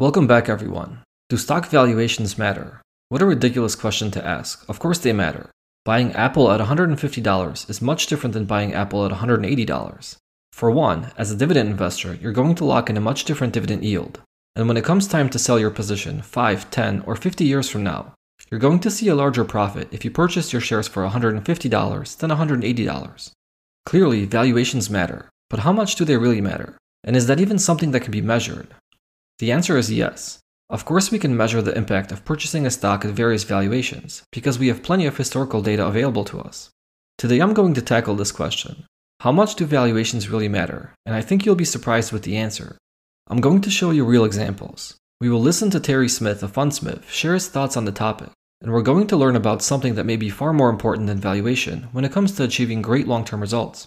Welcome back, everyone. Do stock valuations matter? What a ridiculous question to ask. Of course they matter. Buying Apple at $150 is much different than buying Apple at $180. For one, as a dividend investor, you're going to lock in a much different dividend yield. And when it comes time to sell your position 5, 10, or 50 years from now, you're going to see a larger profit if you purchased your shares for $150 than $180. Clearly, valuations matter, but how much do they really matter? And is that even something that can be measured? The answer is yes. Of course, we can measure the impact of purchasing a stock at various valuations, because we have plenty of historical data available to us. Today, I'm going to tackle this question How much do valuations really matter? And I think you'll be surprised with the answer. I'm going to show you real examples. We will listen to Terry Smith of Fundsmith share his thoughts on the topic, and we're going to learn about something that may be far more important than valuation when it comes to achieving great long term results.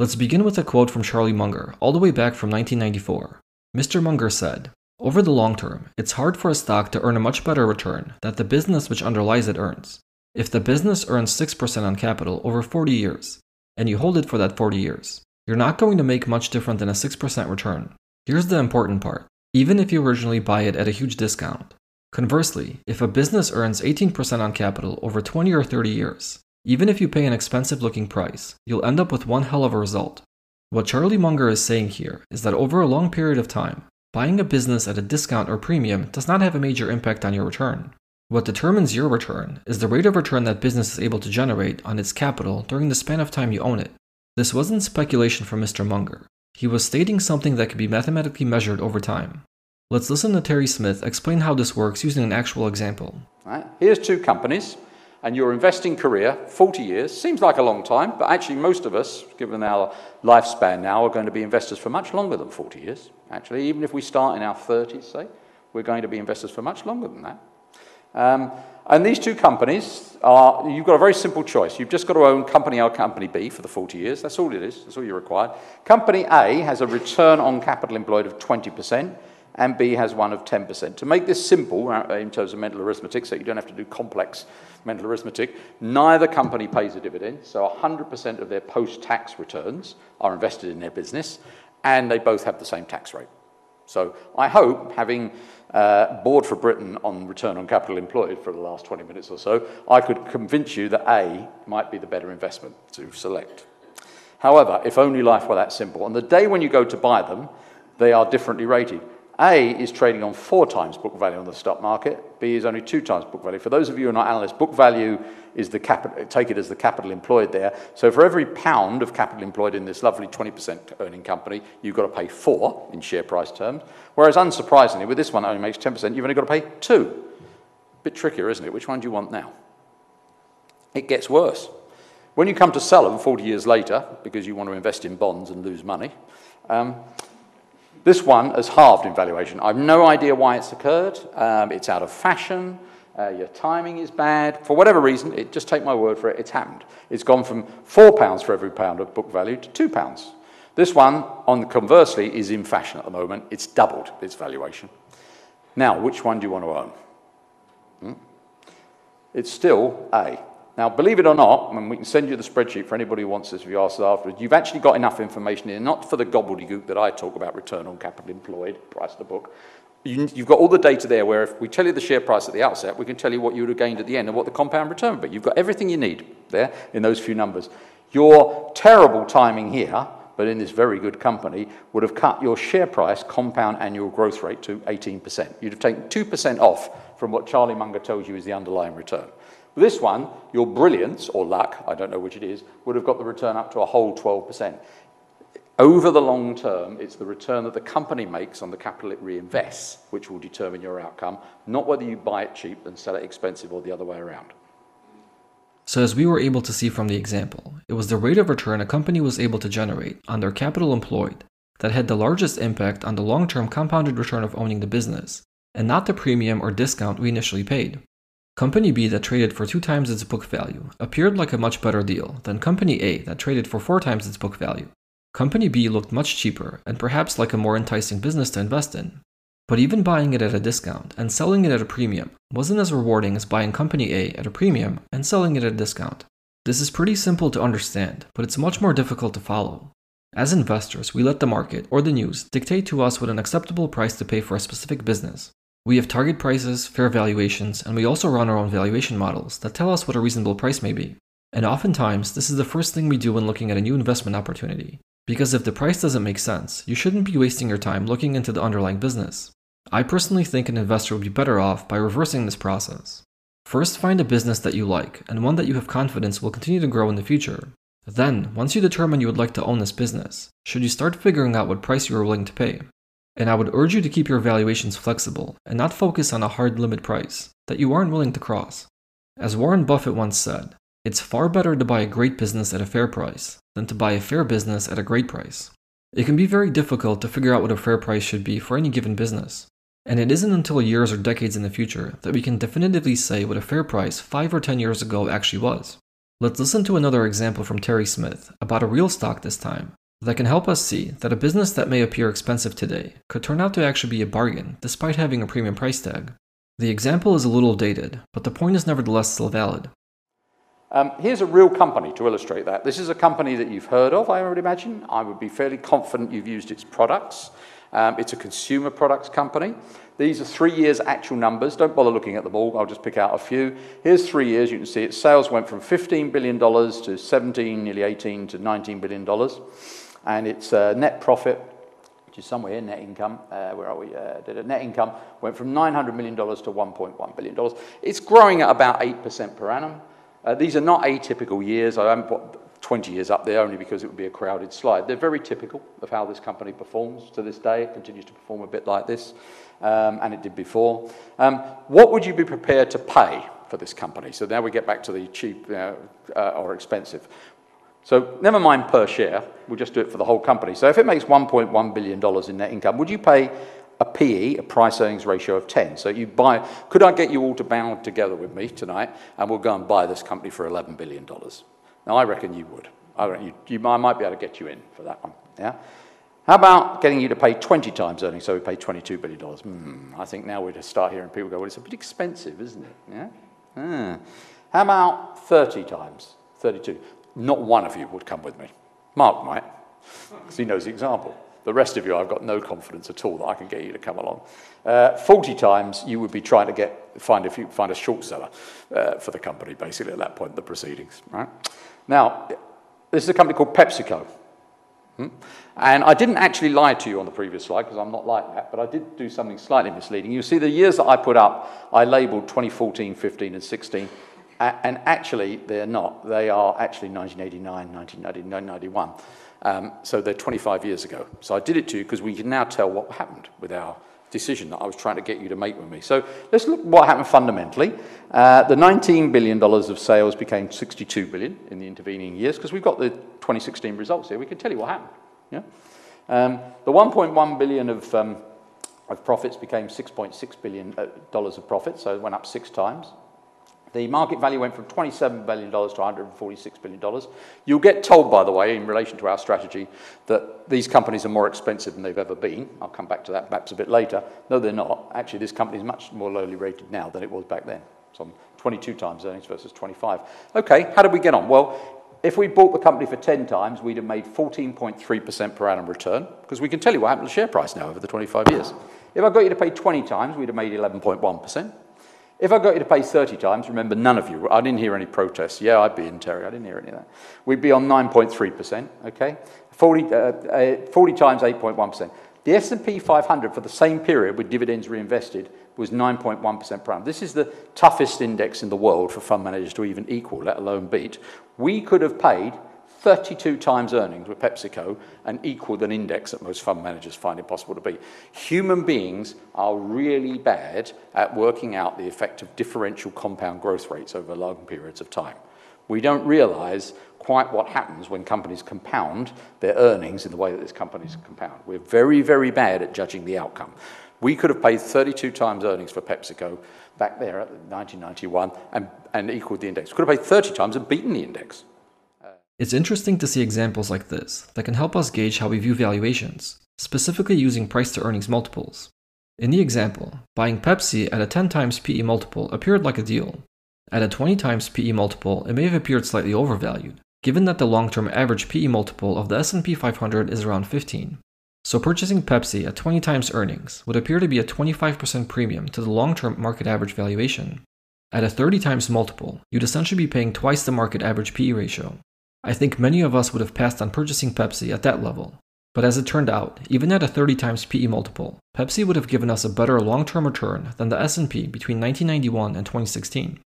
Let's begin with a quote from Charlie Munger, all the way back from 1994. Mr. Munger said, Over the long term, it's hard for a stock to earn a much better return than the business which underlies it earns. If the business earns 6% on capital over 40 years, and you hold it for that 40 years, you're not going to make much different than a 6% return. Here's the important part even if you originally buy it at a huge discount. Conversely, if a business earns 18% on capital over 20 or 30 years, even if you pay an expensive looking price, you'll end up with one hell of a result. What Charlie Munger is saying here is that over a long period of time, buying a business at a discount or premium does not have a major impact on your return. What determines your return is the rate of return that business is able to generate on its capital during the span of time you own it. This wasn't speculation from Mr. Munger. He was stating something that could be mathematically measured over time. Let's listen to Terry Smith explain how this works using an actual example. Here's two companies and your investing career, 40 years, seems like a long time, but actually most of us, given our lifespan now, are going to be investors for much longer than 40 years. Actually, even if we start in our 30s, say, we're going to be investors for much longer than that. Um, and these two companies are, you've got a very simple choice. You've just got to own company A or company B for the 40 years. That's all it is. That's all you're required. Company A has a return on capital employed of 20% and B has one of 10%. To make this simple uh, in terms of mental arithmetic, so you don't have to do complex mental arithmetic, neither company pays a dividend, so 100% of their post-tax returns are invested in their business, and they both have the same tax rate. So I hope, having uh, bored for Britain on return on capital employed for the last 20 minutes or so, I could convince you that A might be the better investment to select. However, if only life were that simple, on the day when you go to buy them, they are differently rated. A is trading on four times book value on the stock market. B is only two times book value. For those of you who are not analysts, book value is the capital, take it as the capital employed there. So for every pound of capital employed in this lovely 20% earning company, you've got to pay four in share price terms. Whereas unsurprisingly, with this one only makes 10%, you've only got to pay two. Bit trickier, isn't it? Which one do you want now? It gets worse. When you come to sell them 40 years later, because you want to invest in bonds and lose money, um, this one has halved in valuation. I have no idea why it's occurred. Um, it's out of fashion. Uh, your timing is bad. For whatever reason, it, just take my word for it, it's happened. It's gone from £4 for every pound of book value to £2. This one, on conversely, is in fashion at the moment. It's doubled its valuation. Now, which one do you want to own? Hmm? It's still A. Now, believe it or not, and we can send you the spreadsheet for anybody who wants this if you ask afterwards, you've actually got enough information here, not for the gobbledygook that I talk about return on capital employed, price of the book. You, have got all the data there where if we tell you the share price at the outset, we can tell you what you would have gained at the end and what the compound return would be. You've got everything you need there in those few numbers. Your terrible timing here, but in this very good company, would have cut your share price compound annual growth rate to 18%. You'd have taken 2% off from what Charlie Munger tells you is the underlying return. This one, your brilliance or luck, I don't know which it is, would have got the return up to a whole 12%. Over the long term, it's the return that the company makes on the capital it reinvests which will determine your outcome, not whether you buy it cheap and sell it expensive or the other way around. So, as we were able to see from the example, it was the rate of return a company was able to generate on their capital employed that had the largest impact on the long term compounded return of owning the business, and not the premium or discount we initially paid. Company B that traded for two times its book value appeared like a much better deal than Company A that traded for four times its book value. Company B looked much cheaper and perhaps like a more enticing business to invest in. But even buying it at a discount and selling it at a premium wasn't as rewarding as buying Company A at a premium and selling it at a discount. This is pretty simple to understand, but it's much more difficult to follow. As investors, we let the market or the news dictate to us what an acceptable price to pay for a specific business. We have target prices, fair valuations, and we also run our own valuation models that tell us what a reasonable price may be. And oftentimes, this is the first thing we do when looking at a new investment opportunity. Because if the price doesn't make sense, you shouldn't be wasting your time looking into the underlying business. I personally think an investor would be better off by reversing this process. First, find a business that you like and one that you have confidence will continue to grow in the future. Then, once you determine you would like to own this business, should you start figuring out what price you are willing to pay. And I would urge you to keep your valuations flexible and not focus on a hard limit price that you aren't willing to cross. As Warren Buffett once said, it's far better to buy a great business at a fair price than to buy a fair business at a great price. It can be very difficult to figure out what a fair price should be for any given business. And it isn't until years or decades in the future that we can definitively say what a fair price 5 or 10 years ago actually was. Let's listen to another example from Terry Smith about a real stock this time that can help us see that a business that may appear expensive today could turn out to actually be a bargain despite having a premium price tag. The example is a little dated, but the point is nevertheless still valid. Um, here's a real company to illustrate that. This is a company that you've heard of, I would imagine. I would be fairly confident you've used its products. Um, it's a consumer products company. These are three years actual numbers. Don't bother looking at them all. I'll just pick out a few. Here's three years. You can see its sales went from $15 billion to 17, nearly 18 to $19 billion. And its uh, net profit, which is somewhere here, net income, uh, where are we? Uh, did a net income went from $900 million to $1.1 billion. It's growing at about 8% per annum. Uh, these are not atypical years. I haven't put 20 years up there only because it would be a crowded slide. They're very typical of how this company performs to this day. It continues to perform a bit like this, um, and it did before. Um, what would you be prepared to pay for this company? So now we get back to the cheap uh, uh, or expensive. So never mind per share, we'll just do it for the whole company. So if it makes $1.1 billion in net income, would you pay a PE, a price earnings ratio of 10? So you buy, could I get you all to bound together with me tonight and we'll go and buy this company for $11 billion? Now, I reckon you would. I reckon you, you, I might be able to get you in for that one. Yeah? How about getting you to pay 20 times earnings, so we pay $22 billion? Hmm, I think now we just start hearing people go, well, it's a bit expensive, isn't it? Yeah? Hmm. How about 30 times? 32. Not one of you would come with me. Mark might, because he knows the example. The rest of you, I've got no confidence at all that I can get you to come along. Uh, 40 times you would be trying to get, find, a, few, find a short seller uh, for the company, basically, at that point in the proceedings. Right? Now, this is a company called PepsiCo. Hmm? And I didn't actually lie to you on the previous slide because I'm not like that, but I did do something slightly misleading. You see, the years that I put up, I labeled 2014, 15, and 16. And actually, they're not. They are actually 1989, 1991. Um, so they're 25 years ago. So I did it to you because we can now tell what happened with our decision that I was trying to get you to make with me. So let's look what happened fundamentally. Uh, the $19 billion of sales became 62 billion in the intervening years because we've got the 2016 results here. We can tell you what happened. Yeah? Um, the 1.1 billion of, um, of profits became 6.6 billion uh, dollars of profits, so it went up six times. The market value went from $27 billion to $146 billion. You'll get told, by the way, in relation to our strategy, that these companies are more expensive than they've ever been. I'll come back to that perhaps a bit later. No, they're not. Actually, this company is much more lowly rated now than it was back then. So I'm 22 times earnings versus 25. Okay, how did we get on? Well, if we bought the company for 10 times, we'd have made 14.3% per annum return, because we can tell you what happened to the share price now over the 25 years. If I got you to pay 20 times, we'd have made 11.1%. If I got you to pay 30 times, remember, none of you, I didn't hear any protests. Yeah, I'd be in, Terry. I didn't hear any of that. We'd be on 9.3%, okay? 40, uh, uh, 40 times 8.1%. The S&P 500 for the same period with dividends reinvested was 9.1% per annum. This is the toughest index in the world for fund managers to even equal, let alone beat. We could have paid 32 times earnings with PepsiCo and equal an index that most fund managers find impossible to beat. Human beings are really bad at working out the effect of differential compound growth rates over long periods of time. We don't realize quite what happens when companies compound their earnings in the way that these companies compound. We're very, very bad at judging the outcome. We could have paid 32 times earnings for PepsiCo back there at 1991 and, and equaled the index. We Could have paid 30 times and beaten the index. It's interesting to see examples like this that can help us gauge how we view valuations, specifically using price to earnings multiples. In the example, buying Pepsi at a 10 times PE multiple appeared like a deal. At a 20 times PE multiple, it may have appeared slightly overvalued, given that the long-term average PE multiple of the S&P 500 is around 15. So purchasing Pepsi at 20 times earnings would appear to be a 25% premium to the long-term market average valuation. At a 30 times multiple, you'd essentially be paying twice the market average PE ratio. I think many of us would have passed on purchasing Pepsi at that level, but as it turned out, even at a 30 times PE multiple, Pepsi would have given us a better long-term return than the S&P between 1991 and 2016.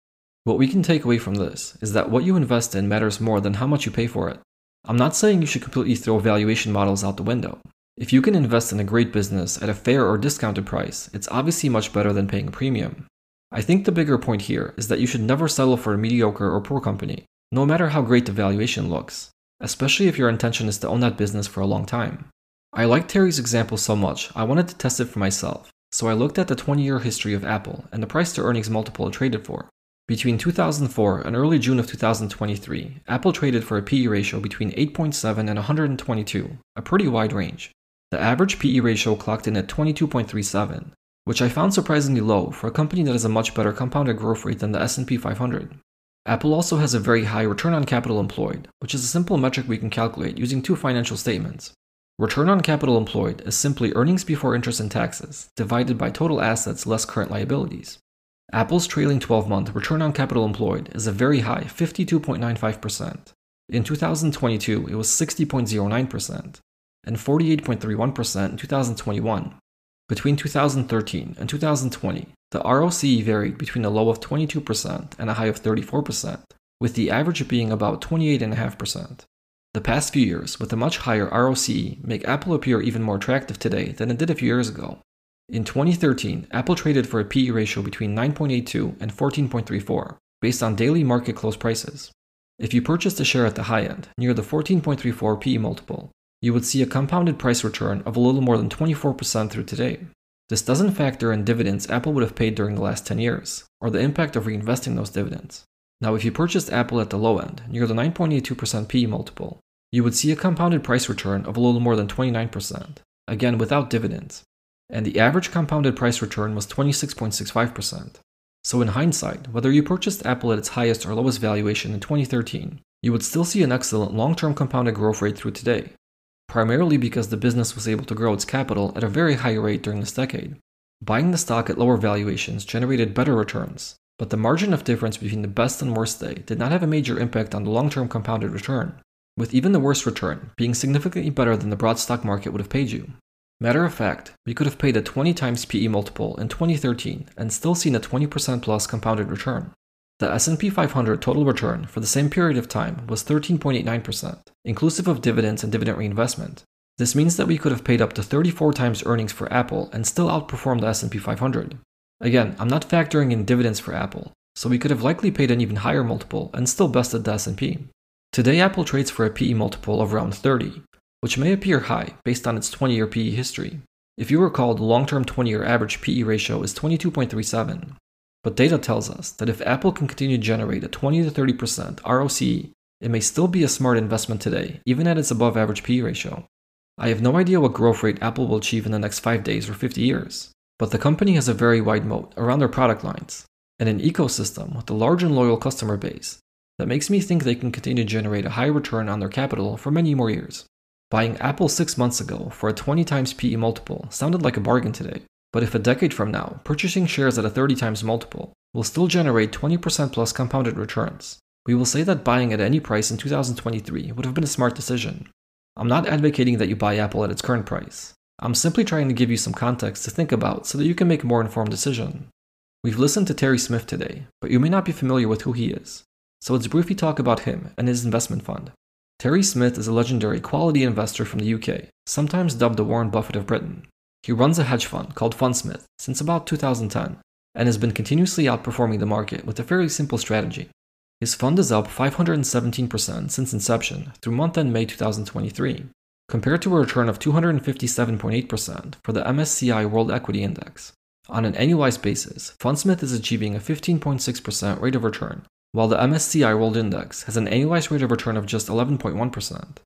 What we can take away from this is that what you invest in matters more than how much you pay for it. I'm not saying you should completely throw valuation models out the window. If you can invest in a great business at a fair or discounted price, it's obviously much better than paying a premium. I think the bigger point here is that you should never settle for a mediocre or poor company, no matter how great the valuation looks especially if your intention is to own that business for a long time. I liked Terry's example so much, I wanted to test it for myself, so I looked at the 20 year history of Apple and the price to earnings multiple it traded for. Between 2004 and early June of 2023, Apple traded for a PE ratio between 8.7 and 122, a pretty wide range. The average PE ratio clocked in at 22.37, which I found surprisingly low for a company that has a much better compounded growth rate than the S&P 500. Apple also has a very high return on capital employed, which is a simple metric we can calculate using two financial statements. Return on capital employed is simply earnings before interest and taxes divided by total assets less current liabilities. Apple's trailing 12 month return on capital employed is a very high 52.95%. In 2022, it was 60.09%, and 48.31% in 2021. Between 2013 and 2020, the ROCE varied between a low of 22% and a high of 34%, with the average being about 28.5%. The past few years, with a much higher ROCE, make Apple appear even more attractive today than it did a few years ago. In 2013, Apple traded for a PE ratio between 9.82 and 14.34, based on daily market close prices. If you purchased a share at the high end, near the 14.34 PE multiple, you would see a compounded price return of a little more than 24% through today. This doesn't factor in dividends Apple would have paid during the last 10 years, or the impact of reinvesting those dividends. Now, if you purchased Apple at the low end, near the 9.82% PE multiple, you would see a compounded price return of a little more than 29%, again without dividends. And the average compounded price return was 26.65%. So, in hindsight, whether you purchased Apple at its highest or lowest valuation in 2013, you would still see an excellent long term compounded growth rate through today, primarily because the business was able to grow its capital at a very high rate during this decade. Buying the stock at lower valuations generated better returns, but the margin of difference between the best and worst day did not have a major impact on the long term compounded return, with even the worst return being significantly better than the broad stock market would have paid you. Matter of fact, we could have paid a 20 times PE multiple in 2013 and still seen a 20% plus compounded return. The S&P 500 total return for the same period of time was 13.89%, inclusive of dividends and dividend reinvestment. This means that we could have paid up to 34 times earnings for Apple and still outperformed the S&P 500. Again, I'm not factoring in dividends for Apple, so we could have likely paid an even higher multiple and still bested the S&P. Today Apple trades for a PE multiple of around 30, which may appear high based on its 20-year PE history. If you recall, the long-term 20-year average PE ratio is 22.37, but data tells us that if Apple can continue to generate a 20 to 30% ROCE, it may still be a smart investment today, even at its above average PE ratio. I have no idea what growth rate Apple will achieve in the next 5 days or 50 years, but the company has a very wide moat around their product lines and an ecosystem with a large and loyal customer base that makes me think they can continue to generate a high return on their capital for many more years. Buying Apple 6 months ago for a 20 times PE multiple sounded like a bargain today, but if a decade from now, purchasing shares at a 30 times multiple will still generate 20% plus compounded returns, we will say that buying at any price in 2023 would have been a smart decision. I'm not advocating that you buy Apple at its current price. I'm simply trying to give you some context to think about so that you can make a more informed decision. We've listened to Terry Smith today, but you may not be familiar with who he is. So let's briefly talk about him and his investment fund. Terry Smith is a legendary quality investor from the UK, sometimes dubbed the Warren Buffett of Britain. He runs a hedge fund called Fundsmith since about 2010 and has been continuously outperforming the market with a fairly simple strategy. His fund is up 517% since inception through month end May 2023, compared to a return of 257.8% for the MSCI World Equity Index. On an annualized basis, Fundsmith is achieving a 15.6% rate of return, while the MSCI World Index has an annualized rate of return of just 11.1%.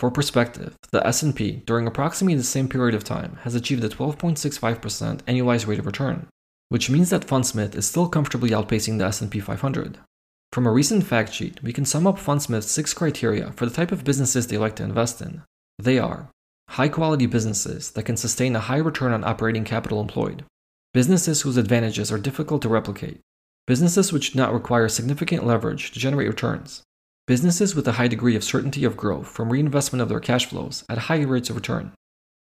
For perspective, the S&P during approximately the same period of time has achieved a 12.65% annualized rate of return, which means that Fundsmith is still comfortably outpacing the S&P 500. From a recent fact sheet, we can sum up Fundsmith's six criteria for the type of businesses they like to invest in. They are high quality businesses that can sustain a high return on operating capital employed, businesses whose advantages are difficult to replicate, businesses which do not require significant leverage to generate returns, businesses with a high degree of certainty of growth from reinvestment of their cash flows at high rates of return,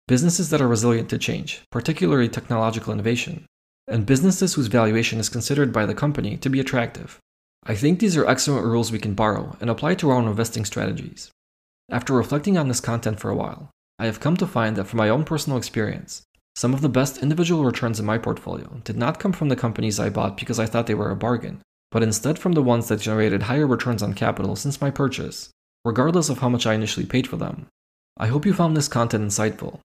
businesses that are resilient to change, particularly technological innovation, and businesses whose valuation is considered by the company to be attractive. I think these are excellent rules we can borrow and apply to our own investing strategies. After reflecting on this content for a while, I have come to find that from my own personal experience, some of the best individual returns in my portfolio did not come from the companies I bought because I thought they were a bargain, but instead from the ones that generated higher returns on capital since my purchase, regardless of how much I initially paid for them. I hope you found this content insightful,